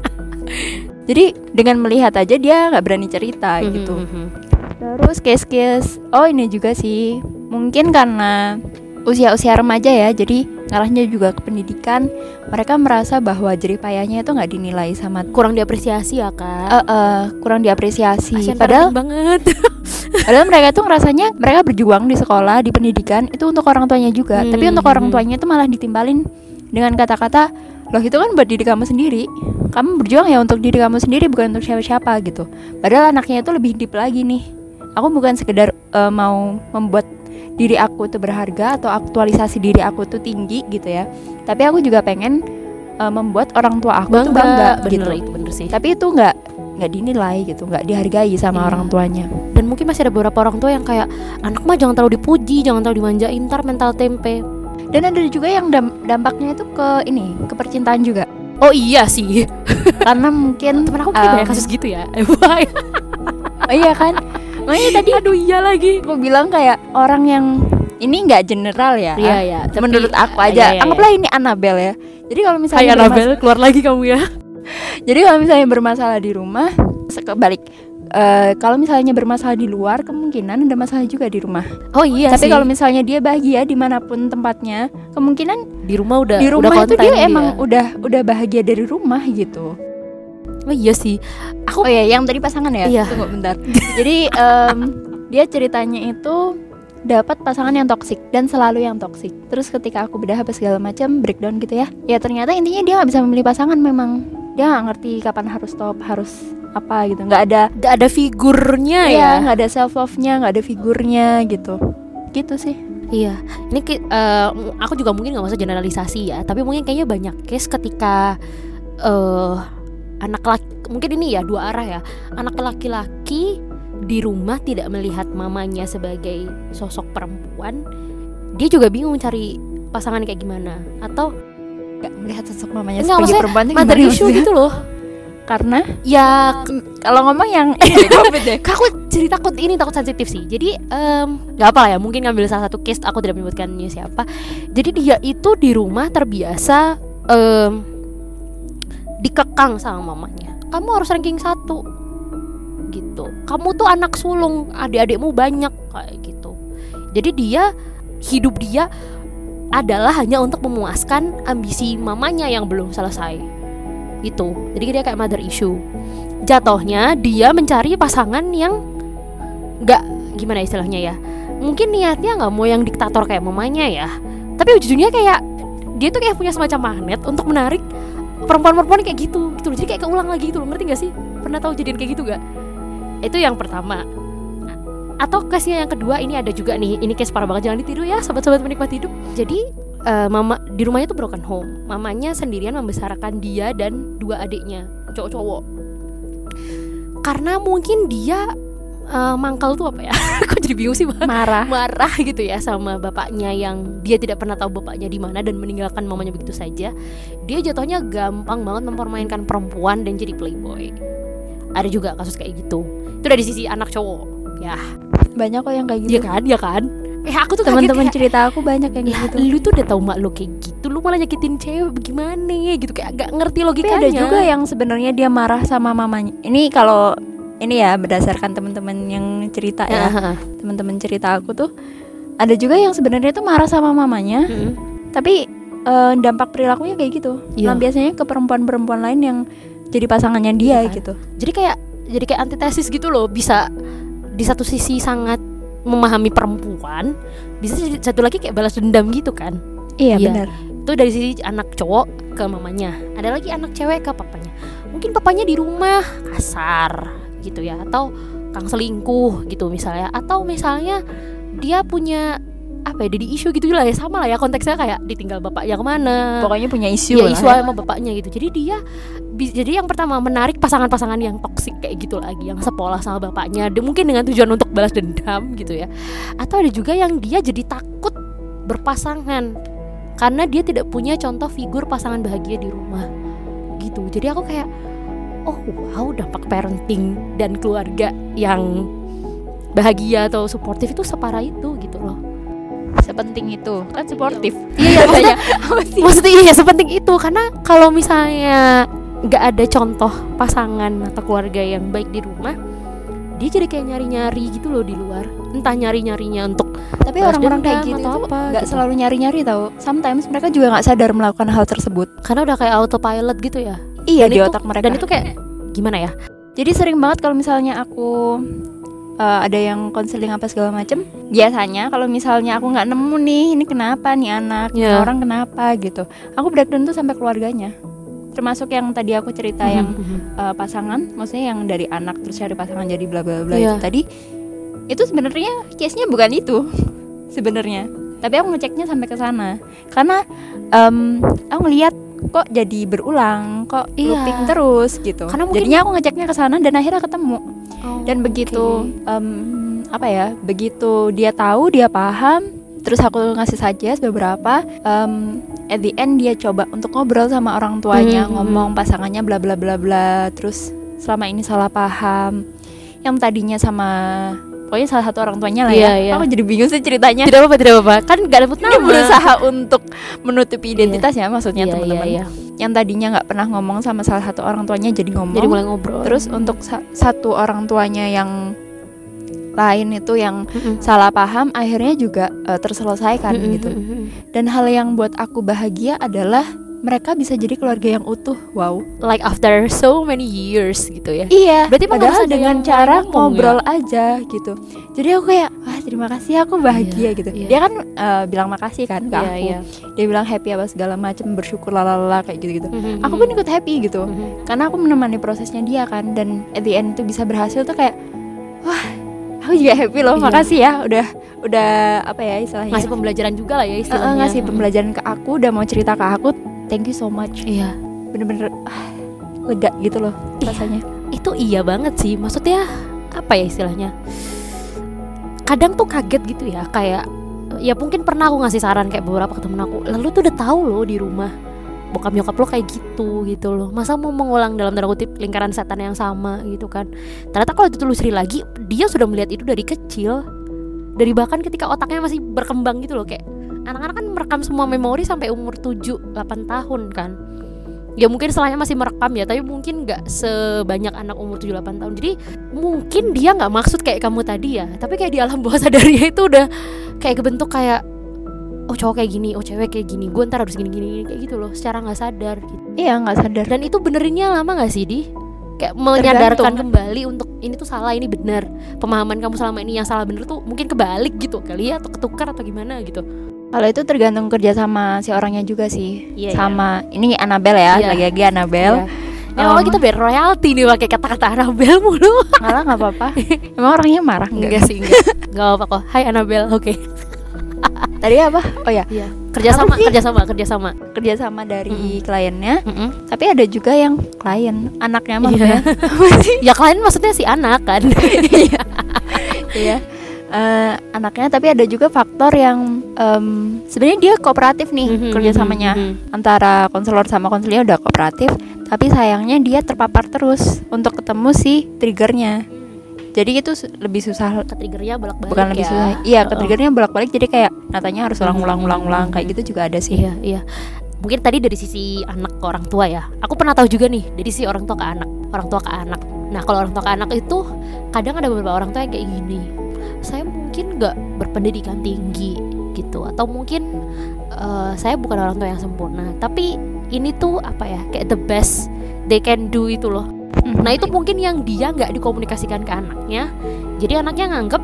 [laughs] Jadi dengan melihat aja dia nggak berani cerita gitu. Mhm. Terus case-case, oh ini juga sih, mungkin karena usia-usia remaja ya, jadi ngarahnya juga ke pendidikan. Mereka merasa bahwa jeripayahnya itu nggak dinilai sama, Kurang diapresiasi ya kak. eh, eh, kurang diapresiasi. Asian Padahal, banget. [laughs] padahal mereka tuh ngerasanya mereka berjuang di sekolah, di pendidikan itu untuk orang tuanya juga. Hmm, Tapi untuk orang hmm. tuanya itu malah ditimbalin dengan kata-kata, loh itu kan buat diri kamu sendiri. Kamu berjuang ya untuk diri kamu sendiri, bukan untuk siapa-siapa gitu. Padahal anaknya itu lebih deep lagi nih. Aku bukan sekedar eh, mau membuat diri aku tuh berharga atau aktualisasi diri aku tuh tinggi gitu ya. Tapi aku juga pengen eh, membuat orang tua aku tuh bangga bener gitu. itu bener sih. Tapi itu nggak nggak dinilai gitu, nggak dihargai sama Iya. orang tuanya. Dan mungkin masih ada beberapa orang tua yang kayak anak mah jangan terlalu dipuji, jangan terlalu dimanjain, ntar mental tempe. Dan ada juga yang dam- dampaknya itu ke ini, ke percintaan juga. Oh iya sih. Karena mungkin [laughs] Temen aku banyak Um, kasus gitu ya. [laughs] Oh iya kan? Makanya tadi aduh iya lagi. aku bilang kayak orang yang ini nggak general ya. Iya ya. tapi- Menurut aku iya, aja, iya, anggaplah ini Annabel ya. Jadi kalau Hai misalnya Anabel, keluar lagi kamu ya. [laughs] jadi kalau misalnya bermasalah di rumah, kebalik. Eh, kalau misalnya bermasalah di luar, kemungkinan ada masalah juga di rumah. Oh iya Tapi kalau misalnya dia bahagia di mana pun tempatnya, kemungkinan di rumah udah di rumah udah itu konten dia emang udah udah bahagia dari rumah gitu. Oh iya sih. Aku Oh ya, yang tadi pasangan ya? Iya. Tunggu bentar. Jadi em, dia ceritanya itu dapat pasangan yang toksik dan selalu yang toksik. Terus ketika aku bedah apa segala macam breakdown gitu ya. Ya ternyata intinya dia nggak bisa memilih pasangan memang. Dia nggak ngerti kapan harus stop, harus apa gitu. nggak ada gak ada figurnya Iya, ya. nggak ada self love-nya, nggak ada figurnya gitu. Gitu sih. Iya, ini eh, aku juga mungkin nggak masuk generalisasi ya, tapi mungkin kayaknya banyak case ketika eh anak laki mungkin ini ya dua arah ya. Anak laki-laki di rumah tidak melihat mamanya sebagai sosok perempuan dia juga bingung cari pasangan kayak gimana. Atau nggak melihat sosok mamanya Enggak, sebagai perempuan gimana issue gitu loh. Karena? Ya kalau ngomong yang [laughs] aku jadi takut ini takut sensitif sih. Jadi nggak apa lah ya mungkin ngambil salah satu case aku tidak menyebutkannya siapa. Jadi dia itu di rumah terbiasa em, dikekang sama mamanya. Kamu harus ranking satu. Gitu. Kamu tuh anak sulung adik-adikmu banyak kayak gitu. Jadi dia hidup dia adalah hanya untuk memuaskan ambisi mamanya yang belum selesai. Itu jadi dia kayak mother issue. Jatuhnya dia mencari pasangan yang nggak gimana istilahnya ya mungkin niatnya nggak mau yang diktator kayak mamanya ya. Tapi ujungnya kayak dia tuh kayak punya semacam magnet untuk menarik perempuan-perempuan kayak gitu gitu loh. jadi kayak keulang lagi gitu loh. Ngerti gak sih? Pernah tahu jadian kayak gitu gak itu yang pertama. Atau case-nya yang kedua ini ada juga nih. Ini case parah banget. Jangan ditiru ya sobat-sobat menikmat hidup. Jadi eh, mama di rumahnya tuh broken home. Mamanya sendirian membesarkan dia dan dua adiknya cowok-cowok. Karena mungkin dia eh, mangkal tuh apa ya? [laughs] Kok jadi bingung sih Bang? marah. Marah gitu ya sama bapaknya yang dia tidak pernah tahu bapaknya di mana dan meninggalkan mamanya begitu saja. Dia jatuhnya gampang banget mempermainkan perempuan dan jadi playboy. Ada juga kasus kayak gitu. Itu dari sisi anak cowok. Ya. Banyak kok yang kayak gitu. Iya kan ya kan? Eh aku tuh teman-teman cerita aku banyak yang lah kayak gitu. lu tuh udah tahu mak lu kayak gitu lu malah nyakitin cewek bagaimana gitu kayak agak ngerti tapi logikanya. ada juga yang sebenarnya dia marah sama mamanya. Ini kalau ini ya berdasarkan teman-teman yang cerita Ya, teman-teman cerita aku tuh ada juga yang sebenarnya tuh marah sama mamanya Mm-mm. tapi eh, dampak perilakunya kayak gitu. Iya. nah biasanya ke perempuan-perempuan lain yang jadi pasangannya dia Iya kan? gitu. Jadi kayak jadi kayak antitesis gitu loh bisa di satu sisi sangat memahami perempuan bisa jadi satu lagi kayak balas dendam gitu kan? Iya Iya. benar. Itu dari sisi anak cowok ke mamanya. Ada lagi anak cewek ke papanya. Mungkin papanya di rumah kasar gitu ya atau kang selingkuh gitu misalnya atau misalnya dia punya apa ya jadi isu gitu lah ya sama lah ya konteksnya kayak ditinggal bapaknya ke mana. Pokoknya punya isu lah isu ya. sama bapaknya gitu. Jadi dia jadi yang pertama menarik pasangan-pasangan yang toksik kayak gitu lagi yang sepola sama bapaknya De- mungkin dengan tujuan untuk balas dendam gitu ya. Atau ada juga yang dia jadi takut berpasangan karena dia tidak punya contoh figur pasangan bahagia di rumah gitu. Jadi aku kayak oh wow dampak parenting dan keluarga yang bahagia atau suportif itu separah itu gitu loh. Sepenting itu. Kan suportif. Iya maksudnya [laughs] Apa sih? maksudnya iya sepenting itu. Karena kalau misalnya nggak ada contoh pasangan atau keluarga yang baik di rumah dia jadi kayak nyari-nyari gitu loh di luar. Entah nyari-nyarinya untuk tapi orang-orang kayak gitu atau apa nggak gitu. selalu nyari-nyari tau. Sometimes mereka juga nggak sadar melakukan hal tersebut. Karena udah kayak autopilot gitu ya iya di itu- otak mereka. dan itu kayak gimana ya? Jadi sering banget kalau misalnya aku eh, ada yang konseling apa segala macem biasanya kalau misalnya aku nggak nemu nih ini kenapa nih anak? Ini Iya. orang kenapa? gitu. Aku breakdown tuh sampai keluarganya. Termasuk yang tadi aku cerita yang Mhm. eh, pasangan maksudnya yang dari anak terus cari pasangan jadi bla bla bla Iya. itu tadi. Itu sebenarnya case nya bukan itu [laughs] sebenarnya. Tapi aku ngeceknya sampai ke sana. Karena em, aku ngelihat kok jadi berulang kok Iya. looping terus gitu. Karena mungkin- jadinya aku ngeceknya ke sana dan akhirnya ketemu. Oh, dan begitu em, apa ya begitu dia tahu dia paham terus aku ngasih suggest beberapa em, at the end dia coba untuk ngobrol sama orang tuanya Hmm, hmm, ngomong pasangannya bla bla bla bla terus selama ini salah paham. Yang tadinya sama pokoknya salah satu orang tuanya lah Iya, ya. iya. aku jadi bingung sih ceritanya. Tidak apa-apa tidak apa-apa. Kan nggak dapet nama. dia berusaha untuk menutupi identitasnya maksudnya Iya, teman-teman. iya, iya. yang tadinya nggak pernah ngomong sama salah satu orang tuanya jadi ngomong. Jadi mulai ngobrol. Terus untuk sa- satu orang tuanya yang lain itu yang Mm-mm. salah paham akhirnya juga eh, terselesaikan Mm-mm, gitu. Dan hal yang buat aku bahagia adalah mereka bisa jadi keluarga yang utuh. Wow. like after so many years gitu ya Iya. Berarti padahal dengan cara ngomong ngobrol aja gitu. Jadi aku kayak wah terima kasih aku bahagia Iya, gitu. iya. Dia kan eh, bilang makasih kan ke Iya, aku. iya. Dia bilang happy apa segala macam bersyukur lalala kayak gitu-gitu. Mhm, Aku mhm. pun ikut happy gitu. Mhm. karena aku menemani prosesnya dia kan dan at the end itu bisa berhasil tuh kayak wah aku juga happy loh Iya. makasih ya udah udah apa ya istilahnya ngasih pembelajaran juga lah ya istilahnya ngasih pembelajaran ke aku udah mau cerita ke aku thank you so much. Iya. Bener-bener ah, lega gitu loh Iya. rasanya. itu iya banget sih. Maksudnya apa ya istilahnya? Kadang tuh kaget gitu ya kayak ya mungkin pernah aku ngasih saran kayak beberapa ke temen aku lalu tuh udah tahu loh di rumah bokap nyokap lo kayak gitu gitu loh. Masa mau mengulang dalam tanda kutip lingkaran setan yang sama gitu kan. Ternyata kalau ditelusuri lagi dia sudah melihat itu dari kecil. Dari bahkan ketika otaknya masih berkembang gitu loh kayak anak-anak kan merekam semua memori sampai umur 7 8 tahun kan. Ya mungkin setelahnya masih merekam ya tapi mungkin nggak sebanyak anak umur 7-8 tahun. Jadi mungkin dia nggak maksud kayak kamu tadi ya. Tapi kayak di alam bawah sadarnya [laughs] itu udah kayak kebentuk kayak oh cowok kayak gini oh cewek kayak gini gue ntar harus gini gini kayak gitu loh secara nggak sadar gitu. Iya nggak sadar. Dan itu benerinnya lama nggak sih di? Kayak menyadarkan Tergantung. kembali untuk ini tuh salah ini benar. Pemahaman kamu selama ini yang salah bener tuh mungkin kebalik gitu kali ya atau ketukar atau gimana gitu kalau itu tergantung kerja sama si orangnya juga sih Iya, sama ini Anabel ya Iya. lagi-lagi Anabel Ya, kalau Um, kita bayar royalti nih pakai kata-kata Anabel mulu malah nggak apa-apa emang orangnya marah nggak Enggak sih, enggak. Enggak apa kok. Hai Annabelle, oke. tadi apa oh ya Iya. Kerjasama, Apa sih? kerjasama, kerjasama. kerja sama dari kliennya Mm-mm. tapi ada juga yang klien anaknya Iya. maksudnya [laughs] Ya klien maksudnya si anak kan. [laughs] iya [laughs] Eh, anaknya tapi ada juga faktor yang em, sebenarnya dia kooperatif nih Mhm, kerjasamanya mhm, mhm. antara konselor sama konselnya udah kooperatif tapi sayangnya dia terpapar terus untuk ketemu si triggernya jadi itu lebih susah Ke triggernya bolak-balik bukan lebih ya. susah iya ke triggernya bolak-balik jadi kayak natanya harus ulang-ulang-ulang-ulang mhm, kayak gitu juga ada sih Iya, iya. Mungkin tadi dari sisi anak ke orang tua ya. Aku pernah tahu juga nih dari sisi orang tua ke anak, orang tua ke anak. Nah, kalau orang tua ke anak itu kadang ada beberapa orang tua yang kayak gini. Saya mungkin nggak berpendidikan tinggi gitu atau mungkin eh, saya bukan orang tua yang sempurna, tapi ini tuh apa ya? Kayak the best they can do itu loh. Mhm. Nah itu mungkin yang dia nggak dikomunikasikan ke anaknya. Jadi anaknya nganggep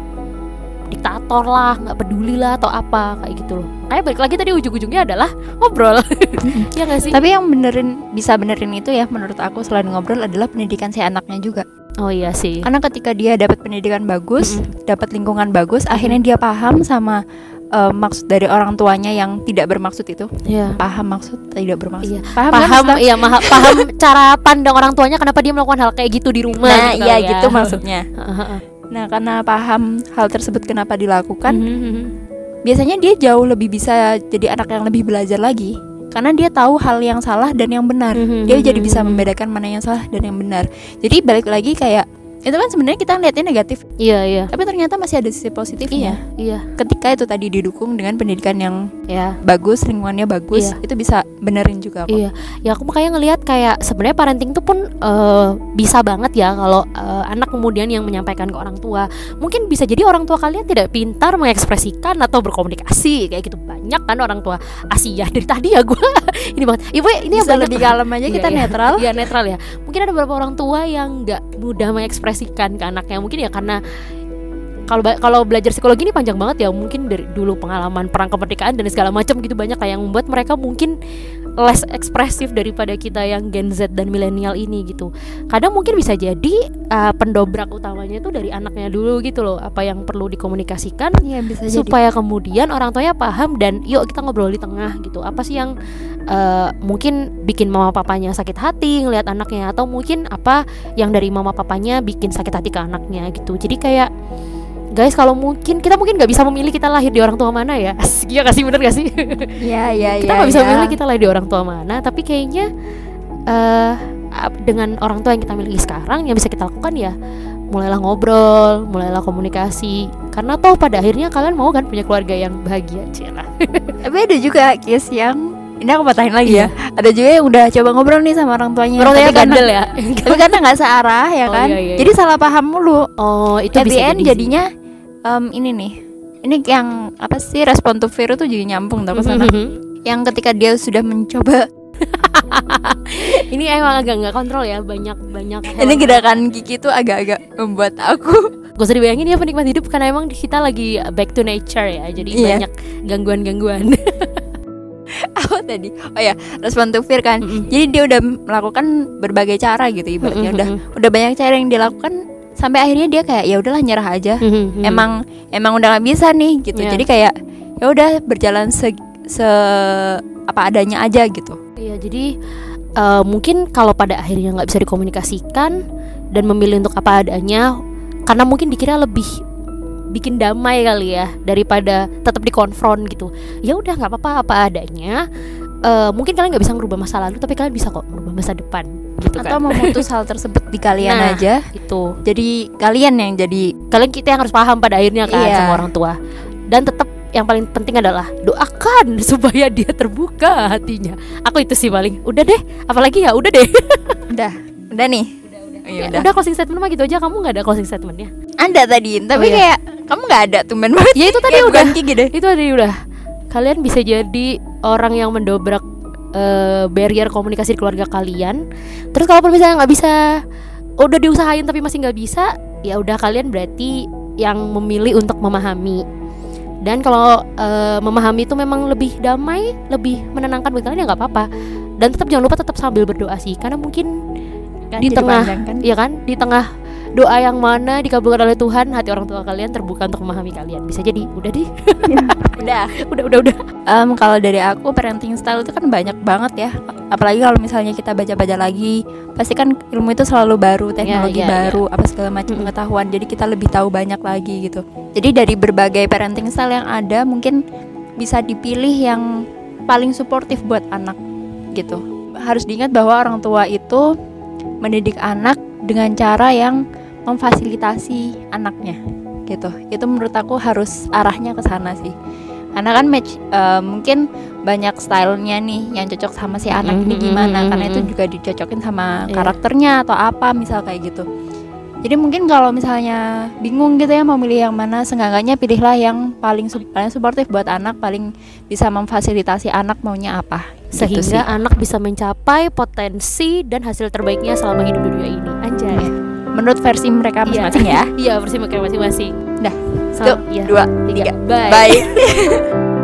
diktator lah, nggak peduli lah atau apa kayak gitu loh. Kayak balik lagi tadi ujung-ujungnya adalah ngobrol, [laughs] ya nggak sih? tapi yang benerin bisa benerin itu ya menurut aku selain ngobrol adalah pendidikan si anaknya juga oh iya sih. karena ketika dia dapat pendidikan bagus Mm-mm. dapat lingkungan bagus akhirnya dia paham sama eh, maksud dari orang tuanya yang tidak bermaksud itu Iya. paham maksud tidak bermaksud Iya. paham, kan, Paham, Ustaz? iya maha, paham [laughs] cara pandang orang tuanya kenapa dia melakukan hal kayak gitu di rumah. nah gitu iya ya. gitu maksudnya [laughs] nah karena paham hal tersebut kenapa dilakukan mhm, mhm. biasanya dia jauh lebih bisa jadi anak yang lebih belajar lagi karena dia tahu hal yang salah dan yang benar Mhm, dia jadi mhm, bisa mhm. membedakan mana yang salah dan yang benar jadi balik lagi kayak itu kan sebenarnya kita lihatnya negatif Iya iya. tapi ternyata masih ada sisi positifnya Iya ketika itu tadi didukung dengan pendidikan yang iya. bagus lingkungannya bagus Iya. itu bisa benerin juga kok Iya, ya aku makanya ngelihat kayak sebenarnya parenting tuh pun eh, bisa banget ya kalau eh, anak kemudian yang menyampaikan ke orang tua. Mungkin bisa jadi orang tua kalian tidak pintar mengekspresikan atau berkomunikasi kayak gitu banyak kan orang tua Asia dari tadi ya gue [laughs] ini banget. Ibu ini yang bisa banyak lebih kalem aja Iya, kita iya. netral Iya netral ya. Mungkin ada beberapa orang tua yang nggak mudah mengekspresikan ke anaknya. Mungkin ya karena kalau kalau belajar psikologi ini panjang banget ya. Mungkin dari dulu pengalaman perang kemerdekaan dan segala macam gitu banyak kayak yang membuat mereka mungkin less ekspresif daripada kita yang Gen Z dan milenial ini gitu. Kadang mungkin bisa jadi uh, pendobrak utamanya itu dari anaknya dulu gitu loh. Apa yang perlu dikomunikasikan Iya bisa jadi supaya kemudian orang tuanya paham dan yuk kita ngobrol di tengah gitu apa sih yang eh, mungkin bikin mama papanya sakit hati ngelihat anaknya atau mungkin apa yang dari mama papanya bikin sakit hati ke anaknya gitu jadi kayak guys kalau mungkin kita mungkin nggak bisa memilih kita lahir di orang tua mana ya [laughs] iya gak sih bener gak sih Iya iya kita iya, nggak bisa iya. memilih kita lahir di orang tua mana tapi kayaknya eh ap- dengan orang tua yang kita miliki sekarang yang bisa kita lakukan ya mulailah ngobrol mulailah komunikasi karena toh pada akhirnya kalian mau kan punya keluarga yang bahagia cila [laughs] Tapi ada juga case yang ini aku patahin lagi ya. Ada juga yang udah coba ngobrol nih sama orang tuanya. orang tuanya gandel ya [laughs] Tapi karena nggak searah ya Oh, kan. iya, iya, Jadi salah paham mulu. oh itu At bisa end jadi jadinya em, ini nih. Ini yang apa sih respon to fear itu juga nyambung tau ke sana. yang ketika dia sudah mencoba [laughs] ini emang agak nggak kontrol ya banyak banyak ini gerakan Kiki tuh agak-agak membuat aku gak usah dibayangin ya penikmat hidup karena emang kita lagi back to nature ya jadi Iya. banyak gangguan-gangguan [laughs] apa tadi oh ya respon to fear kan Mm-mm. jadi dia udah melakukan berbagai cara gitu ibaratnya udah udah banyak cara yang dilakukan sampai akhirnya dia kayak ya udahlah nyerah aja. Emang emang udah nggak bisa nih gitu. Iya. jadi kayak ya udah berjalan se, se apa adanya aja gitu. Iya jadi eh, mungkin kalau pada akhirnya nggak bisa dikomunikasikan dan memilih untuk apa adanya karena mungkin dikira lebih bikin damai kali ya daripada tetap dikonfront gitu. Ya udah nggak apa-apa apa adanya. Eh, mungkin kalian nggak bisa merubah masa lalu tapi kalian bisa kok merubah masa depan gitu atau kan. memutus hal tersebut di kalian Nah. aja. itu. Jadi kalian yang jadi kalian kita yang harus paham pada akhirnya kan Iya. sama orang tua. Dan tetap yang paling penting adalah doakan [laughs] supaya dia terbuka hatinya. Aku itu sih paling udah deh apalagi ya udah deh. [laughs] Udah udah nih. Ya, Iya, udah. udah closing statement mah gitu aja kamu nggak ada closing statementnya? Ada tadi tapi Oh, iya. kayak kamu nggak ada tumben banget ya itu tadi udah. Kiki deh. Itu tadi udah. Kalian bisa jadi orang yang mendobrak eh, barrier komunikasi di keluarga kalian. Terus kalau misalnya nggak bisa udah diusahain tapi masih nggak bisa ya udah kalian berarti yang memilih untuk memahami. Dan kalau eh, memahami itu memang lebih damai lebih menenangkan buat kalian ya nggak apa-apa. Dan tetap jangan lupa tetap sambil berdoa sih karena mungkin Kan di jadi tengah panjang kan? Iya kan? Di tengah doa yang mana dikabulkan oleh Tuhan hati orang tua kalian terbuka untuk memahami kalian. Bisa jadi udah deh. [laughs] Udah. Udah udah udah. Em, kalau dari aku parenting style itu kan banyak banget ya. Apalagi kalau misalnya kita baca-baca lagi pasti kan ilmu itu selalu baru teknologi iya, baru apa segala macam pengetahuan. Jadi kita lebih tahu banyak lagi gitu. Jadi dari berbagai parenting style yang ada mungkin bisa dipilih yang paling suportif buat anak gitu. Harus diingat bahwa orang tua itu mendidik anak dengan cara yang memfasilitasi anaknya gitu itu menurut aku harus arahnya ke sana sih karena kan match eh, mungkin banyak stylenya nih yang cocok sama si anak ini Mhm, gimana mhm, karena itu mhm. juga dicocokin sama Iya. karakternya atau apa misal kayak gitu jadi mungkin kalau misalnya bingung gitu ya mau milih yang mana seenggaknya pilihlah yang paling paling suportif buat anak paling bisa memfasilitasi anak maunya apa Gitu sehingga sih. anak bisa mencapai potensi dan hasil terbaiknya selama hidup di dunia ini anjay menurut versi mereka Iya. masing-masing ya [laughs] iya versi mereka masing-masing Dah. Satu, iya. dua tiga, tiga bye bye [laughs]